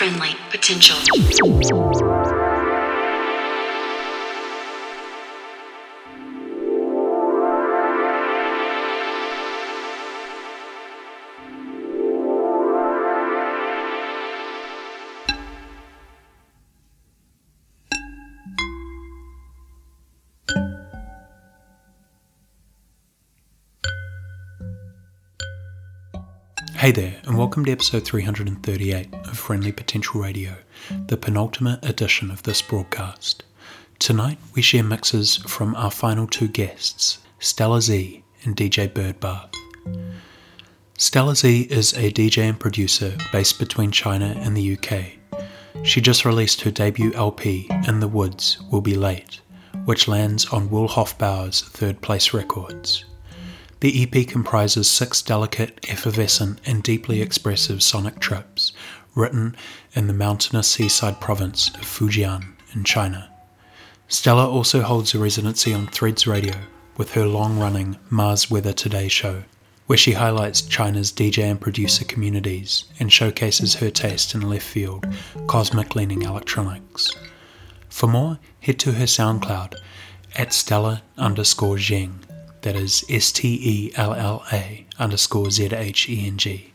friendly potential. Hey there, welcome to episode 338 of Friendly Potential Radio, the penultimate edition of this broadcast. Tonight we share mixes from our final two guests, Stella Z and DJ Birdbath. Stella Z is a DJ and producer based between China and the UK. She just released her debut LP, In the Woods Will Be Late, which lands on Will Hofbauer's third place records. The EP comprises six delicate, effervescent, and deeply expressive sonic trips, written in the mountainous seaside province of Fujian in China. Stella also holds a residency on Threads Radio with her long running Mars Weather Today show, where she highlights China's DJ and producer communities and showcases her taste in left field, cosmic leaning electronics. For more, head to her SoundCloud at Stella underscore Zheng that is S T E L L A underscore Z H E N G.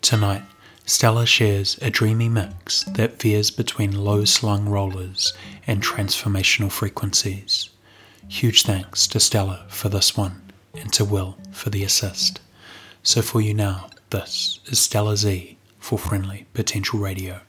Tonight, Stella shares a dreamy mix that veers between low slung rollers and transformational frequencies. Huge thanks to Stella for this one and to Will for the assist. So, for you now, this is Stella Z for Friendly Potential Radio.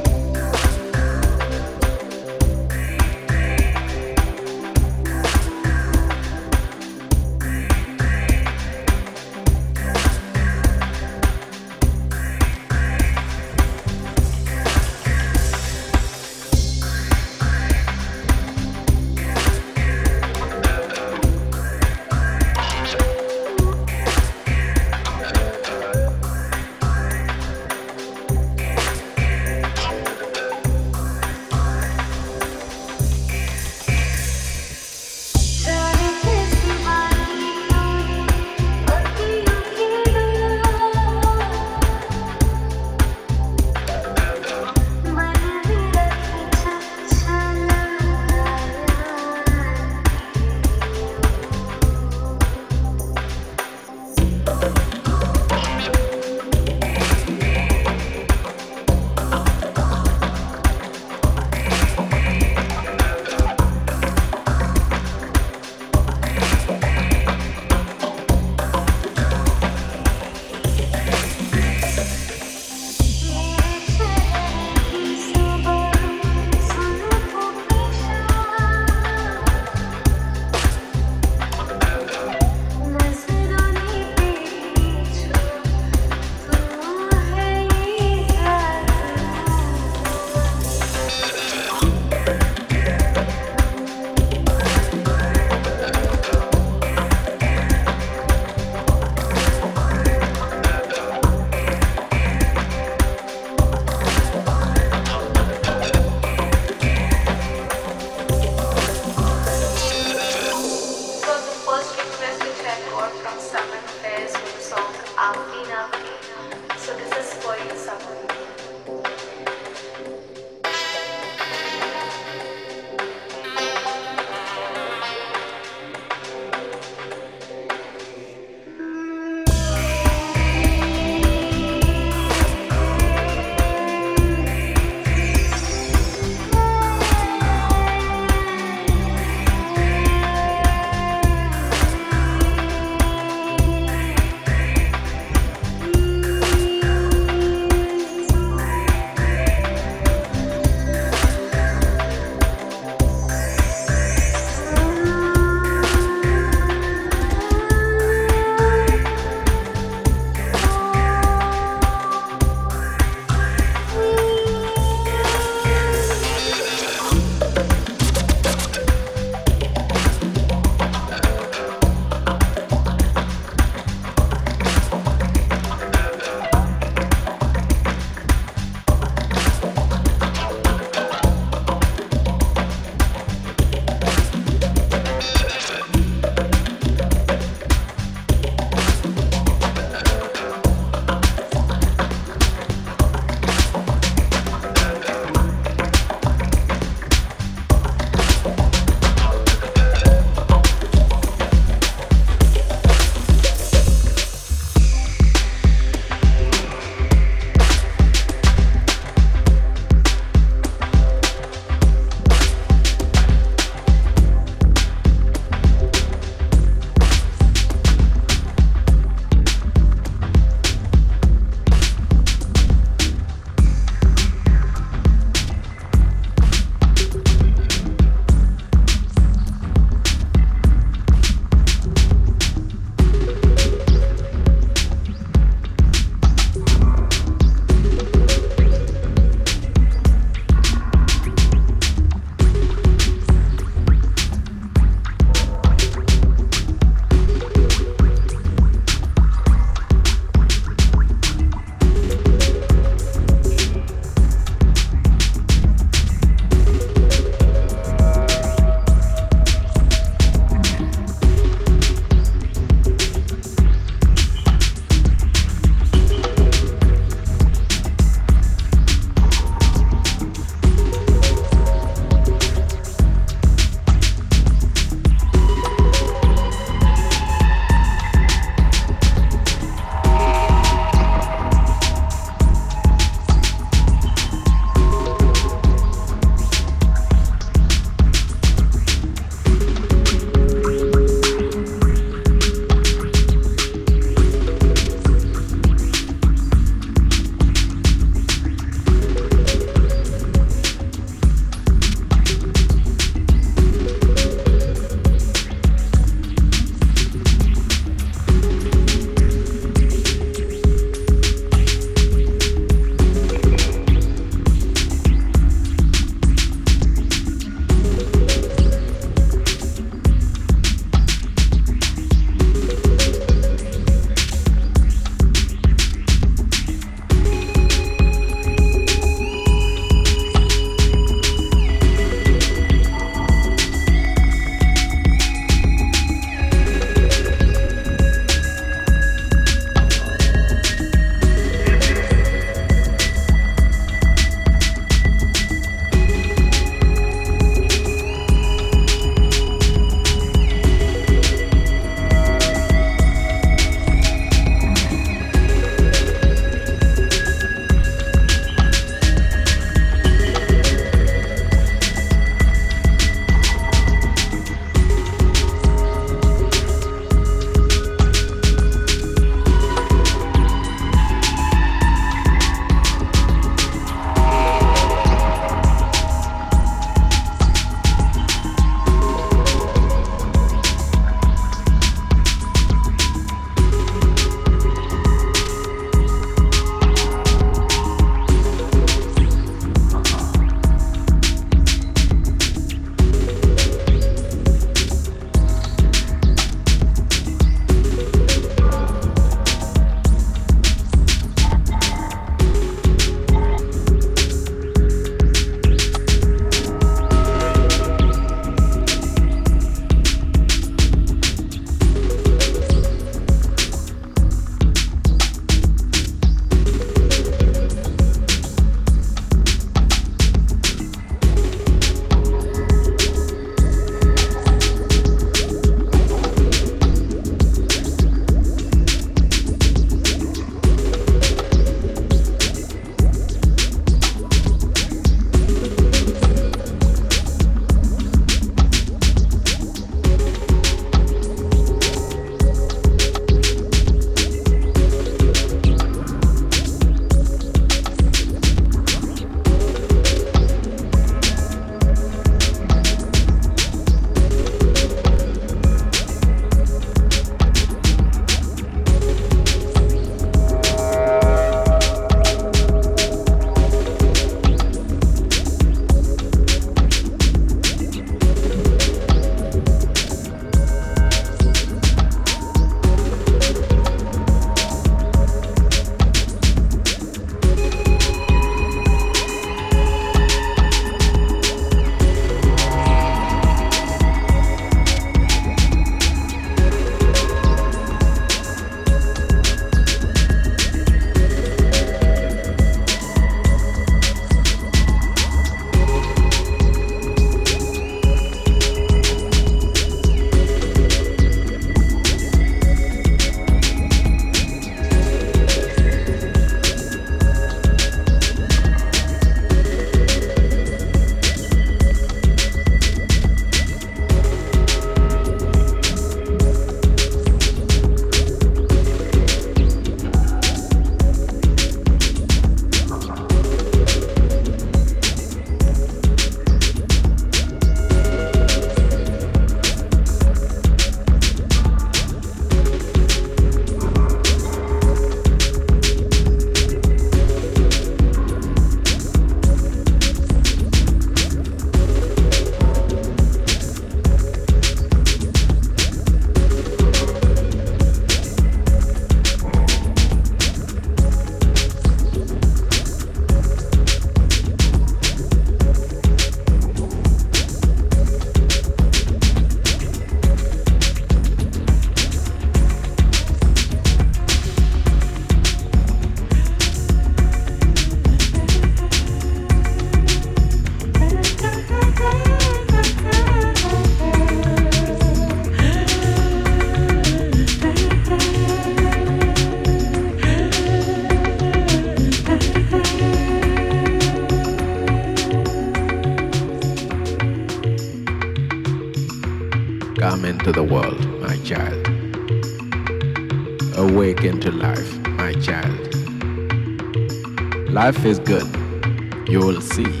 See.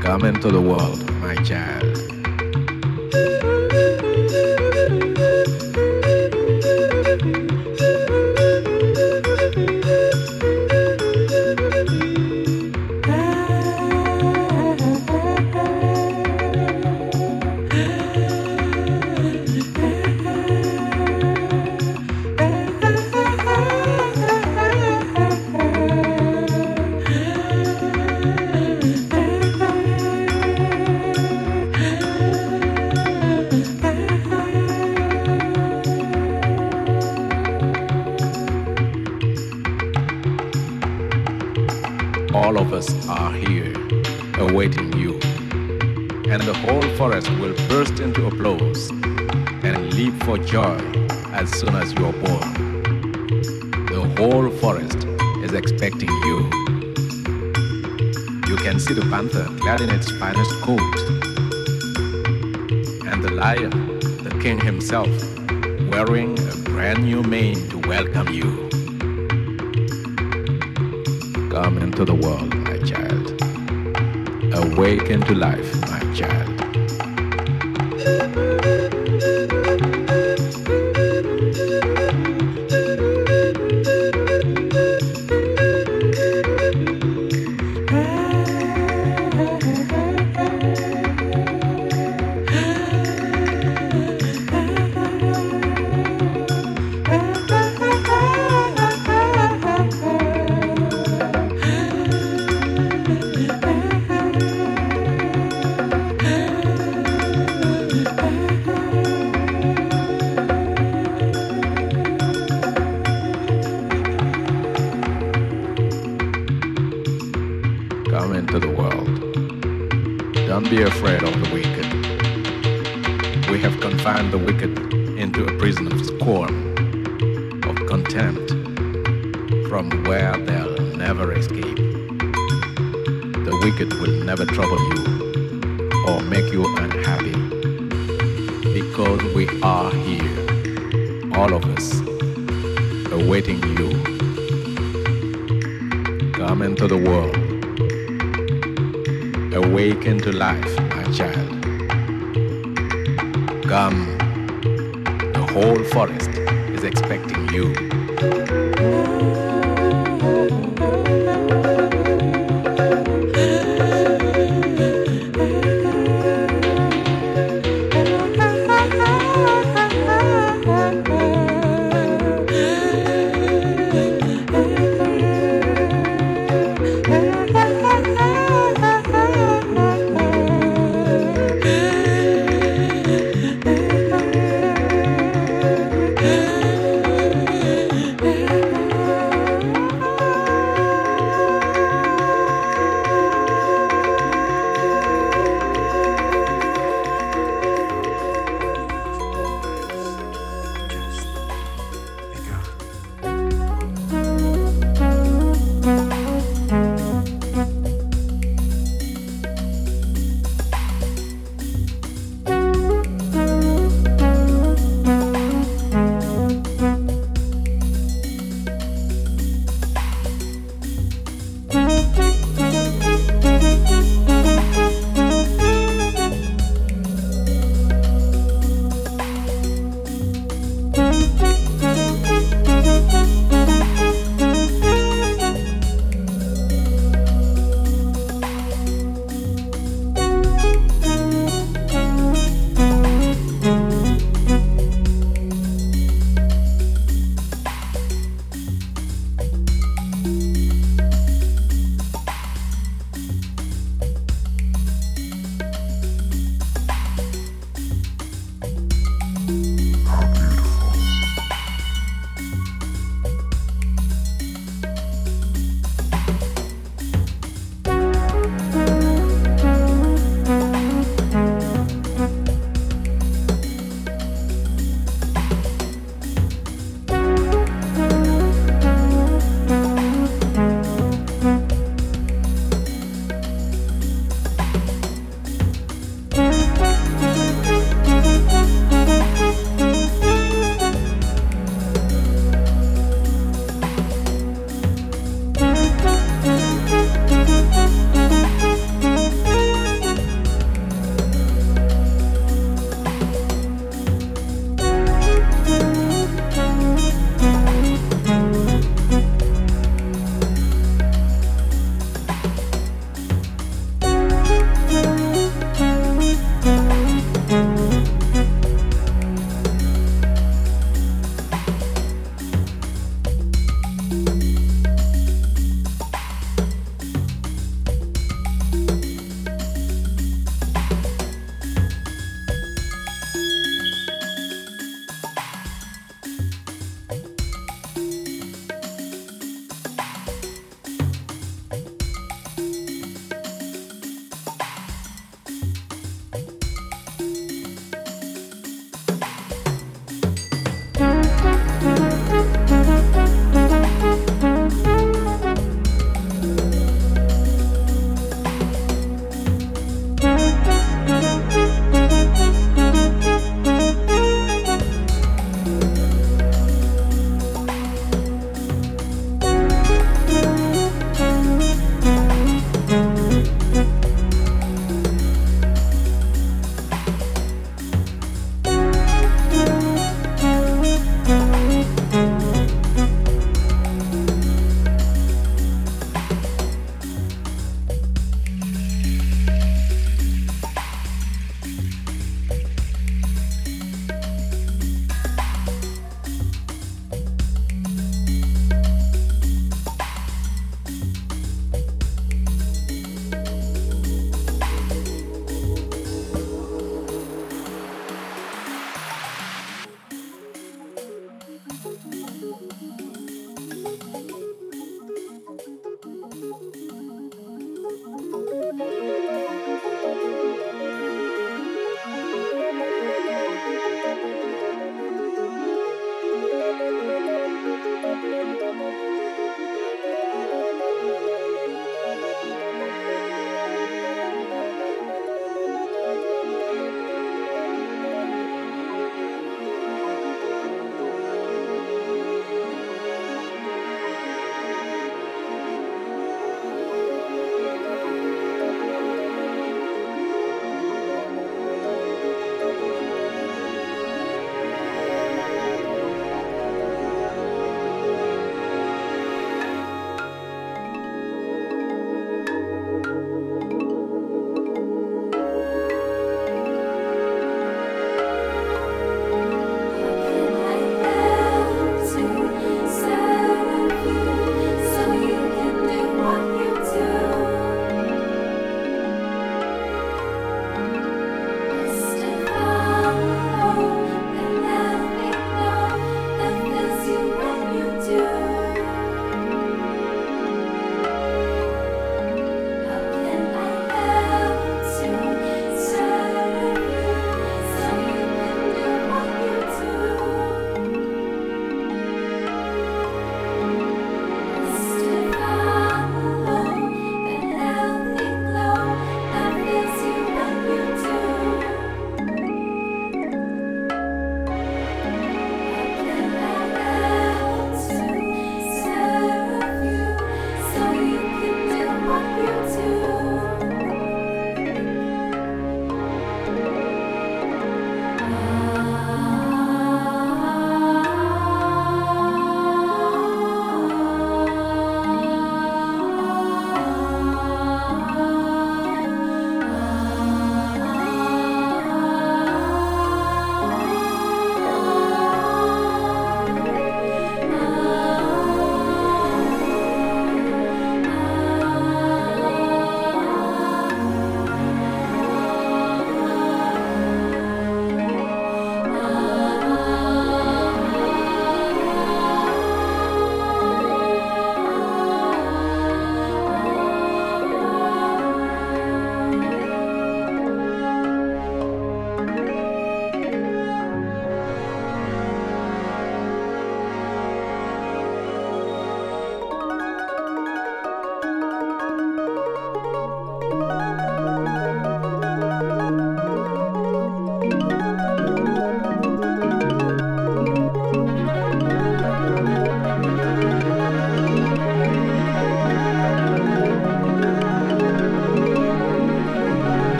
Come into the world, all of us are here awaiting you. And the whole forest will burst into applause and leap for joy as soon as you are born. The whole forest is expecting you. You can see the panther clad in its finest coat, and the lion, the king himself, wearing a brand new mane to welcome you. Into the world, my child. Awaken to life, my child. Forest is expecting you.